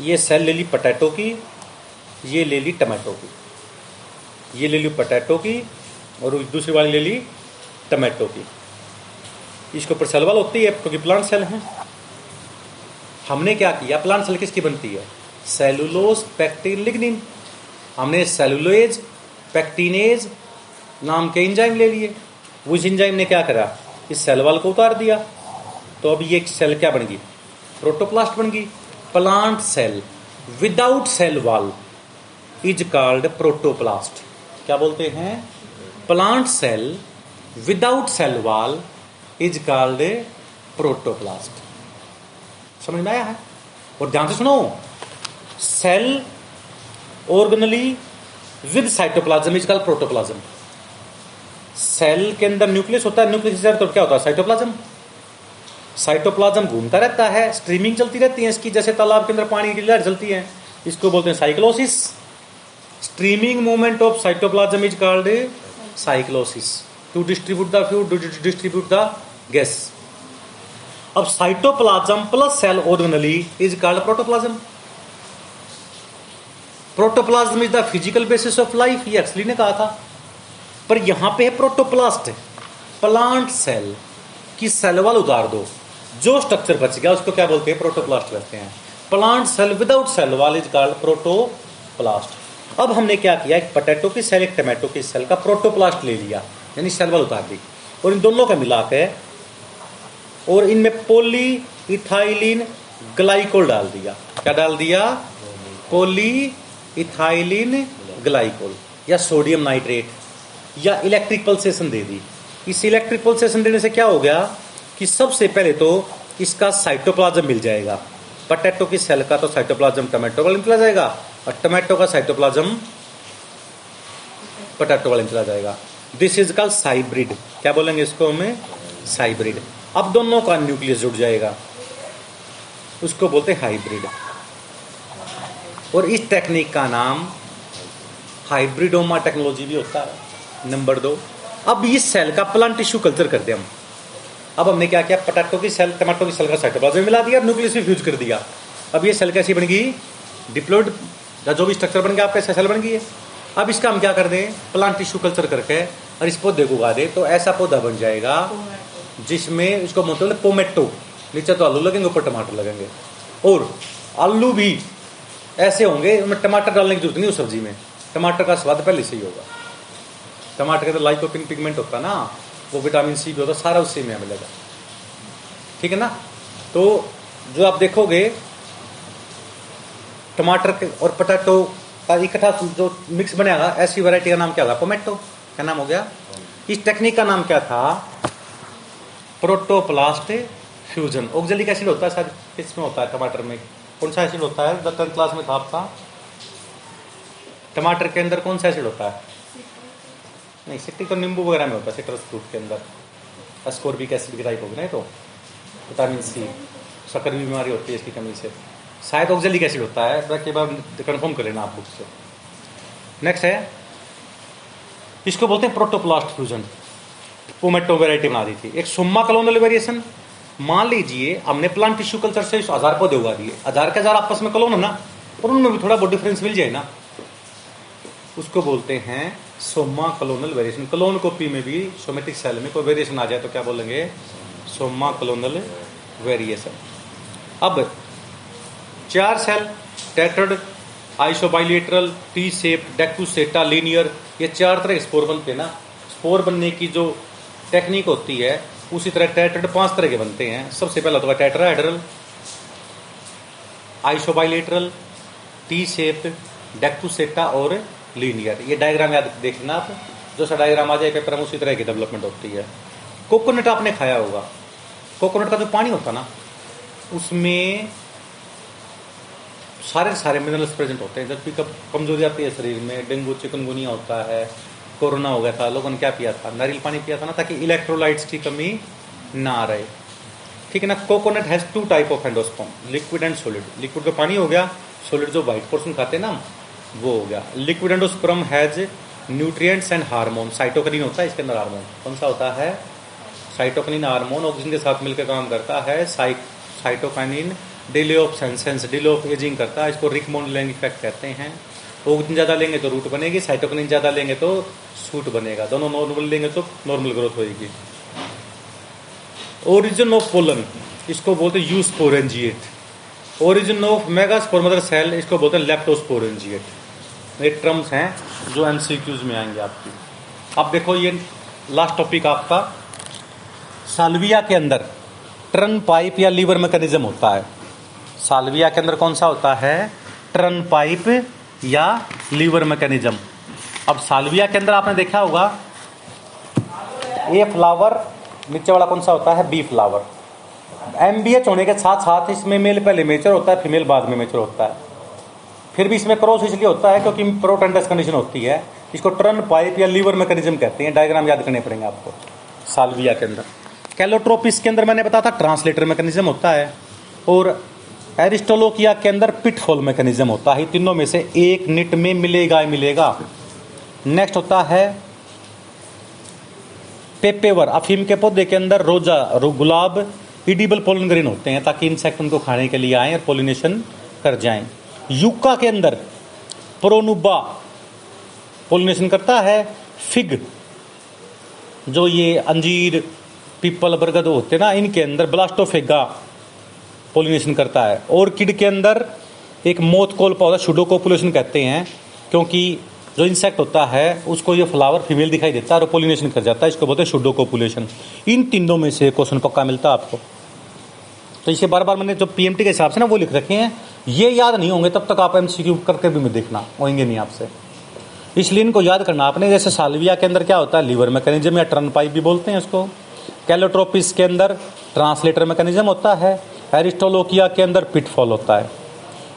ये सेल ले ली पटैटो की, ये ले ली टमाटो की, ये ले ली पटैटो की, और दूसरी वाली ले ली टमाटो की। इसके ऊपर सेल वाल होती है, क्योंकि प्लांट सेल है। हमने क्या किया प्लांट सेल किसकी बनती है? सेलुलोज पैक्टिन लिग्निन हमने सेलुलोज पैक्टिनेज नाम के इंजाइम ले लिए। उस इंजाइम ने क्या करा? इस सेल वाल को उतार दिया तो अब ये सेल क्या बन गई? प्रोटोप्लास्ट बन गई। Plant cell, without cell wall, is called protoplast. क्या बोलते हैं? Plant cell, without cell wall, is called protoplast. समझ में आया है? और ध्यान से सुनो, cell organelle with cytoplasm is called protoplasm cell के अंदर न्यूक्लियस होता है, न्यूक्लियस तो क्या होता है? साइटोप्लाज्म साइटोप्लाज्म घूमता रहता है स्ट्रीमिंग चलती रहती है इसकी, जैसे तालाब के अंदर पानी की लहर चलती है, इसको बोलते हैं cyclosis streaming movement of cytoplasm is called cyclosis to distribute the food distribute the gas अब cytoplasm plus cell organelle is called protoplasm protoplasm is the physical basis of life ये एक्सली ने कहा था। पर यहाँ पे है प्रोटोप्लास्ट प्लांट सेल की सेल वाल उतार दो। जो स्ट्रक्चर बच गया उसको क्या बोलते हैं? प्रोटोप्लास्ट कहते हैं। Plant cell without cell wall is called protoplast अब हमने क्या किया? एक पटेटो की सेल एक टमाटो की सेल का प्रोटोप्लास्ट ले लिया यानी सेल वाल होता है अधिक और इन दोनों का मिलाप है और इनमें पोली इथाइलिन ग्लाइकोल डाल दिया। क्या डाल दिया? पोली इथाइलिन ग्लाइकोल या सोडियम नाइट्रेट या इलेक्ट्रिक पल्सेशन दे दी। इस इलेक्ट्रिक पल्सेशन देने से क्या हो गया कि सबसे पहले तो इसका साइटोप्लाज्म मिल जाएगा। पटेटो की सेल का तो साइटोप्लाज्म टमाटो वाले चला जाएगा और टमाटो का साइटोप्लाज्म पटेटो वाले चला जाएगा। दिस इज़ कॉल्ड साइब्रिड क्या बोलेंगे इसको हमें? साइब्रिड अब दोनों का न्यूक्लियस जुड़ जाएगा। उसको बोलते हाइब्रिड और इस टेक्निक का नाम हाइब्रिडोमा टेक्नोलॉजी भी होता है। नंबर दो। अब इस सेल का प्लांट टिश्यू कल्चर कर करते हम। अब हमने क्या किया? पटाटो की सेल टमाटो की सेल का साइटोप्लाज्म मिला दिया न्यूक्लियस भी फ्यूज कर दिया। अब ये सेल कैसी बन गई? डिप्लोइड जो भी स्ट्रक्चर बन गया आपका ऐसा सेल बन गई है। अब इसका हम क्या कर दें? प्लांट टिश्यू कल्चर करके और इस पौधे को उगा दे तो ऐसा पौधा बन जाएगा जिसमें इसको मतलब पोमेटो नीचे तो आलू लगेंगे ऊपर टमाटर लगेंगे। और आलू भी ऐसे होंगे उनमें टमाटर डालने की ज़रूरत नहीं उस सब्ज़ी में। टमाटर का स्वाद पहले से ही होगा। टमाटर के तो लाइकोपिन पिगमेंट होता है ना, वो विटामिन सी भी होता है, सारा उसी में मिलेगा। ठीक है ना? तो जो आप देखोगे, टमाटर के और पटाटो का इकट्ठा जो मिक्स बनेगा, ऐसी वैरायटी का नाम क्या होगा पोमेटो क्या नाम हो गया? इस टेक्निक का नाम क्या था? प्रोटोप्लास्ट फ्यूजन ऑक्जेलिक एसिड होता है शायद किसमें होता है टमाटर में? कौन सा एसिड होता है? क्लास में था आपका? टमाटर के अंदर कौन सा एसिड होता है? नहीं सिट्रिक तो नींबू वगैरह में होता है सिट्रस फ्रूट के अंदर। अस्कोर्बिक एसिड की टाइप होगी ना तो। विटामिन सी शक्कर की बीमारी होती है इसकी कमी से। शायद ऑक्जेलिक एसिड होता है बाकी बार कन्फर्म कर लेना आप बुक से नेक्स्ट है, इसको बोलते हैं प्रोटोप्लास्ट फ्यूजन पोमेटो वेराइटी बना दी थी। एक सुम्मा कलोनल वेरिएशन मान लीजिए, हमने प्लांट टिश्यू कल्चर से हज़ार पौधे उगा दिए। हज़ार के हज़ार आपस में कलोन है ना और उनमें भी थोड़ा बहुत डिफरेंस मिल जाए ना। उसको बोलते हैं soma clonal variation clone copy में भी सोमेटिक सेल में कोई वेरिएशन आ जाए तो क्या बोलेंगे? सोमा कलोनल वेरिएशन अब चार cell tetrad isobilateral T shape decussate linear ये चार तरह के स्पोर बनते हैं ना। स्पोर बनने की जो टेक्निक होती है, उसी तरह टेट्रड पाँच तरह के बनते हैं। सबसे पहला तो tetrahedral isobilateral T shape decussate और लीनियर ये डायग्राम याद देख लेना आप। जो सा डायग्राम आ जाए पेपर में उसी तरह की डेवलपमेंट होती है। कोकोनट आपने खाया होगा। कोकोनट का जो पानी होता ना, उसमें सारे सारे मिनरल्स प्रेजेंट होते हैं। जब भी कमज़ोरी आती है शरीर में, डेंगू, चिकनगुनिया होता है, कोरोना हो गया था, लोगों ने क्या पिया था? नारियल पानी पिया था ना, ताकि इलेक्ट्रोलाइट्स की कमी ना रहे। ठीक है ना coconut has two type of endosperm liquid and solid liquid का पानी हो गया सॉलिड जो व्हाइट पोर्सन खाते हैं ना वो हो गया। Liquid endosperm has nutrients and hormone cytokinin होता है, इसके अंदर हार्मोन कौन सा होता है? साइटोकनिन हार्मोन ऑक्सीजन के साथ मिलकर काम करता है। Cytokinin delay of senescence delay of ageing करता है। इसको रिक मॉडलिंग इफ़ेक्ट कहते हैं। ऑक्सीजन ज़्यादा लेंगे तो रूट बनेगी साइटोकनिन ज़्यादा लेंगे तो सूट बनेगा। दोनों नॉर्मल लेंगे तो नॉर्मल ग्रोथ होगी ओरिजिन ऑफ़ पोलन इसको बोलते use eusporangiate origin of megaspore mother cell इसको बोलते हैं लेप्टोस्पोरेंजिएट ये टर्म्स हैं जो एमसीक्यूज में आएँगे आपकी। अब देखो ये लास्ट टॉपिक आपका। सालविया के अंदर ट्रन पाइप या लीवर मैकेनिज्म होता है। सालविया के अंदर कौन सा होता है? ट्रन पाइप या लीवर मैकेनिज्म अब सालविया के अंदर आपने देखा होगा ए फ्लावर नीचे वाला कौन सा होता है? Bee flower M B H होने के साथ साथ इसमें मेल पहले मेचर होता है फीमेल बाद में मेचर होता है। फिर भी इसमें क्रॉस इसलिए होता है क्योंकि प्रोटेंडस कंडीशन होती है। इसको ट्रन पाइप या लीवर मैकेनिज्म कहते हैं। डायग्राम याद करने पड़ेंगे आपको, सालविया के अंदर। कैलोट्रोपिस के अंदर मैंने बताया था ट्रांसलेटर मैकेनिज्म होता है। और एरिस्टोलोकिया के अंदर पिटफॉल मैकेनिज्म होता है। तीनों में से एक निट में मिलेगा, ही मिलेगा। नेक्स्ट होता है पेपेवर अफीम के पौधे के अंदर रोजा गुलाब। इडिबल पोलन ग्रेन होते हैं ताकि इंसेक्ट उनको खाने के लिए आए और पोलिनेशन कर जाएँ। युक्का के अंदर प्रोनुबा पोलिनेशन करता है फिग जो ये अंजीर, पीपल, बरगद होते हैं ना, इनके अंदर ब्लास्टोफेगा पोलिनेशन करता है। और किड के अंदर एक मोथ कोल पौधा कोपुलेशन कहते हैं, क्योंकि जो इंसेक्ट होता है, उसको ये फ्लावर फीमेल दिखाई देता है और पोलिनेशन कर जाता है, इसको बोलते हैं शुडो कोपुलेशन इन तीनों में से क्वेश्चन पक्का मिलता है आपको? तो इसे बार बार मैंने जो पीएमटी के हिसाब से ना वो लिख रखे हैं, ये याद नहीं होंगे तब तक आप एमसीक्यू करके भी मैं देखना होंगे नहीं आपसे। इसलिए इनको याद करना, आपने जैसे सालविया के अंदर क्या होता है, लीवर मैकेनिज्म या टर्न पाइप भी बोलते हैं उसको कैलोट्रोपिस के अंदर ट्रांसलेटर मैकेनिज्म होता है, एरिस्टोलोकिया के अंदर पिटफॉल होता है।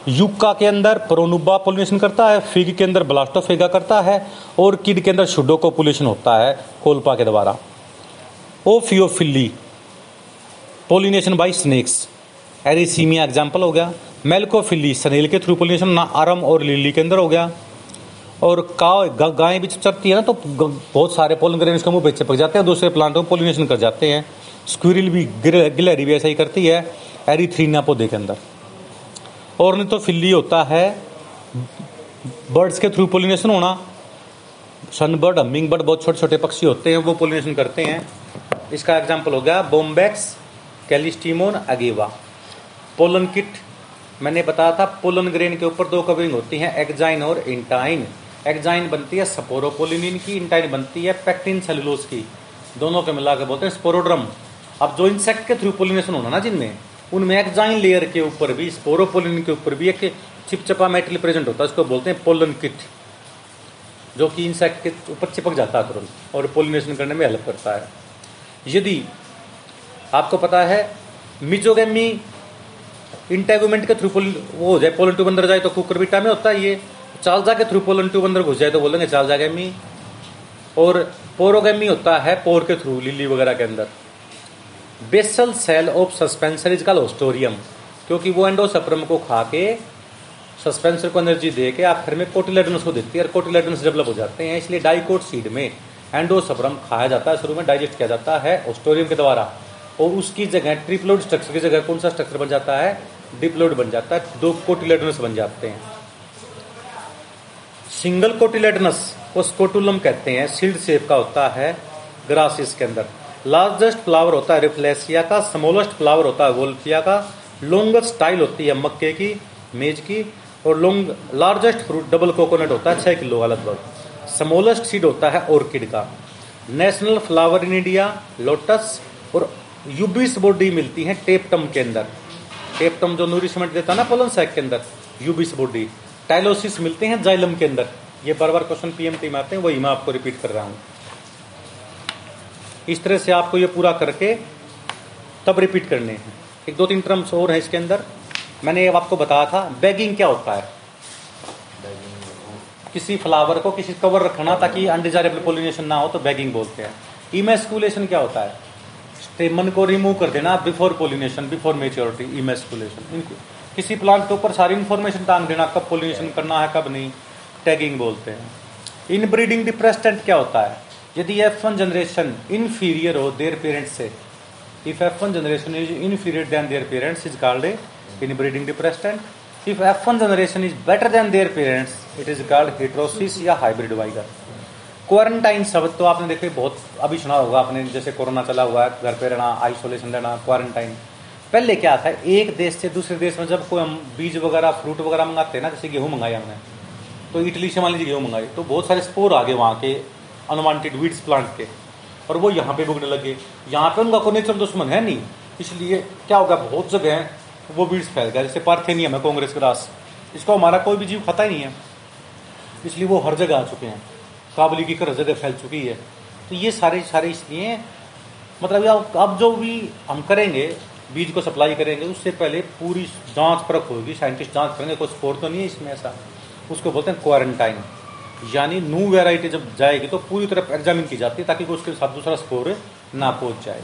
युक्का के अंदर प्रोनुबा पोलिनेशन करता है, फिग के अंदर ब्लास्टोफेगा करता है, और किड के अंदर शुडो पोलिनेशन होता है, कोल्पा के द्वारा। Ophiophily pollination by snakes Arisaema example हो गया। मेलकोफिली सनेल के थ्रू पोलिनेशन ना आरम और लिली के अंदर हो गया। और काव गायें भी चरती है ना तो बहुत सारे पोलन ग्रेन के मुँह पे चिपक जाते हैं, दूसरे प्लांटों में पोलिनेशन कर जाते हैं। स्क्विरिल भी गिलहरी भी ऐसा ही करती है एरीथ्रीना पौधे के अंदर। और नहीं तो फिल्ली होता है बर्ड्स के थ्रू पोलिनेशन होना। सनबर्ड हमिंग बर्ड बहुत छोटे छोटे पक्षी होते हैं, वो पोलिनेशन करते हैं। इसका एग्ज़ाम्पल हो गया bombax callistemon agave. Pollen kit, मैंने बताया था, पोलन ग्रेन के ऊपर दो कवरिंग होती हैं एक्जाइन और इंटाइन। एक्जाइन बनती है सपोरोपोलिनिन की, इंटाइन बनती है पैक्टिन सेलुलोज की। दोनों के मिलाकर बोलते हैं स्पोरोड्रम। अब जो इंसेक्ट के थ्रू पोलिनेशन होना ना जिनमें, उनमें एक्जाइन लेयर के ऊपर भी स्पोरोपोलिन के ऊपर भी एक चिपचपा मेटल प्रेजेंट होता है उसको बोलते हैं पोलन किट, जो कि इंसेक्ट के ऊपर चिपक जाता है तुरंत, और पोलिनेशन करने में हेल्प करता है। यदि आपको पता है, मिजोगेमी इंटेगोमेंट के थ्रू वो हो जाए पोलन ट्यूब अंदर जाए तो कुकर बीटा में होता है ये। चालजा के थ्रू पोलन ट्यूब अंदर घुस जाए तो बोलेंगे चालजा गैमी और पोरोगेमी होता है पोर के थ्रू लिली वगैरह के अंदर। Basal cell of suspensor is called haustorium क्योंकि वो एंडोसप्रम को खा के, सस्पेंसर को एनर्जी दे के आखिर में कोटिलेडनस को देती है, और कोटिलेडनस डेवलप हो जाते हैं, इसलिए डाइकोट सीड में एंडोसप्रम खाया जाता है, शुरू में डाइजेस्ट किया जाता है ऑस्टोरियम के द्वारा। और उसकी जगह ट्रिपलोड स्ट्रक्चर की जगह कौन सा स्ट्रक्चर बन जाता है? डिप्लोड बन जाता है। दो कोटिलेडनस बन जाते हैं। सिंगल कोटिलेडनस को स्कोटुलम कहते हैं सील्ड शेप का होता है ग्रासिस के अंदर। लार्जेस्ट फ्लावर होता है रिफ्लेसिया का स्मॉलेस्ट फ्लावर होता है वोल्फिया का। लॉन्गेस्ट स्टाइल होती है मक्के की, मेज की। और long largest fruit double coconut होता है, छह किलो का लगभग स्मॉलेस्ट सीड होता है ऑर्किड का। National flower in India lotus और यूबिस बॉडी मिलती है टेपटम के अंदर। टेपटम जो नूरिशमेंट देता है ना पोलन सैक के अंदर यूबिस बॉडी। टाइलोसिस मिलते हैं जाइलम के अंदर। ये बार बार क्वेश्चन पीएमटी में आते हैं, वही मैं आपको रिपीट कर रहा हूँ। इस तरह से आपको ये पूरा करके तब रिपीट करने हैं। एक दो तीन टर्म्स और हैं इसके अंदर। मैंने ये आपको बताया था बैगिंग क्या होता है? किसी फ्लावर को किसी कवर रखना ताकि अनडिजायरेबल पोलिनेशन ना हो तो बैगिंग बोलते हैं। इमेस्कुलेशन क्या होता है? स्टेमन को रिमूव कर देना before pollination before maturity emasculation इनको किसी प्लांट के ऊपर सारी इन्फॉर्मेशन टांग देना कब पोलिनेशन करना है कब नहीं। टैगिंग बोलते हैं। इन ब्रीडिंग डिप्रेस्टेंट क्या होता है? यदि एफ़ वन जनरेशन इनफीरियर हो देयर पेरेंट्स से if F one generation is inferior than their parents is called inbreeding depression if F one generation is better than their parents it is called heterosis या hybrid vigour quarantine शब्द तो आपने देखे बहुत, अभी सुना होगा आपने, जैसे कोरोना चला हुआ है, घर पे रहना, आइसोलेशन रहना, क्वारंटाइन। पहले क्या था, एक देश से दूसरे देश में जब कोई हम बीज वगैरह, फ्रूट वगैरह मंगाते हैं ना, जैसे गेहूँ मंगाई हमने तो इटली से मान लीजिए गेहूँ मंगाई तो बहुत सारे स्पोर आ गए वहाँ के अनवांटेड वीड्स प्लांट के, और वो यहाँ पे बुगने लगे। यहाँ पे उनका कोई नेचुरल दुश्मन है नहीं, इसलिए क्या होगा, बहुत जगह है, वो वीड्स फैल गया, जैसे पार्थेनियम है, कांग्रेस ग्रास इसको हमारा कोई भी जीव खाता ही नहीं है, इसलिए वो हर जगह आ चुके हैं। काबली की हर जगह फैल चुकी है। तो ये सारे सारे इसलिए मतलब अब जो भी हम करेंगे, बीज को सप्लाई करेंगे, उससे पहले पूरी जाँच परख होगी साइंटिस्ट जाँच करेंगे, कोई स्पोर तो नहीं है इसमें ऐसा। उसको बोलते हैं क्वारंटाइन यानी न्यू वेराइटी जब जाएगी तो पूरी तरफ़ एग्जामिन की जाती है, ताकि उसके साथ दूसरा स्कोर ना पहुँच जाए।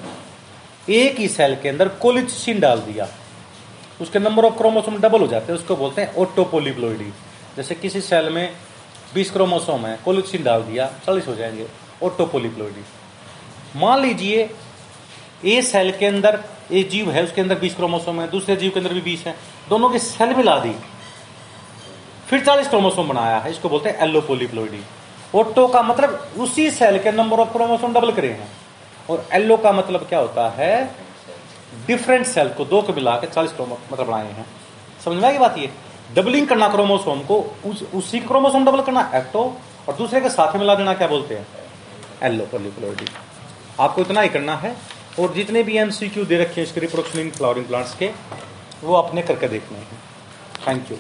एक ही सेल के अंदर कोलिचिन डाल दिया। उसके नंबर ऑफ़ क्रोमोसोम डबल हो जाते हैं, उसको बोलते हैं ओटोपोलिप्लोइडी जैसे किसी सेल में 20 क्रोमोसोम है कोलिचिन डाल दिया, चालीस हो जाएँगे ओटोपोलिप्लोइडी मान लीजिए, ए सेल के अंदर एक जीव है, उसके अंदर 20 क्रोमोसोम है, दूसरे जीव के अंदर भी 20 है, दोनों की सेल मिला दी। फिर चालीस क्रोमोसोम बनाया है, इसको बोलते हैं एल्लोपोलिप्लोइडी। ओटो का मतलब उसी सेल के नंबर ऑफ़ क्रोमोसोम डबल करे हैं। और एल्लो का मतलब क्या होता है? डिफरेंट सेल को दो को मिला के चालीस मतलब बनाए हैं। समझ में आएगी बात ये? डबलिंग करना क्रोमोसोम को उस, उसी क्रोमोसोम डबल करना एक्टो और दूसरे के साथ में मिला देना क्या बोलते हैं? एल्लो पॉलीप्लोइडी आपको इतना ही करना है और जितने भी एम सी क्यू दे रखे हैं इसके रिप्रोडक्शन फ्लावरिंग प्लांट्स के वो अपने करके देखने हैं। Thank you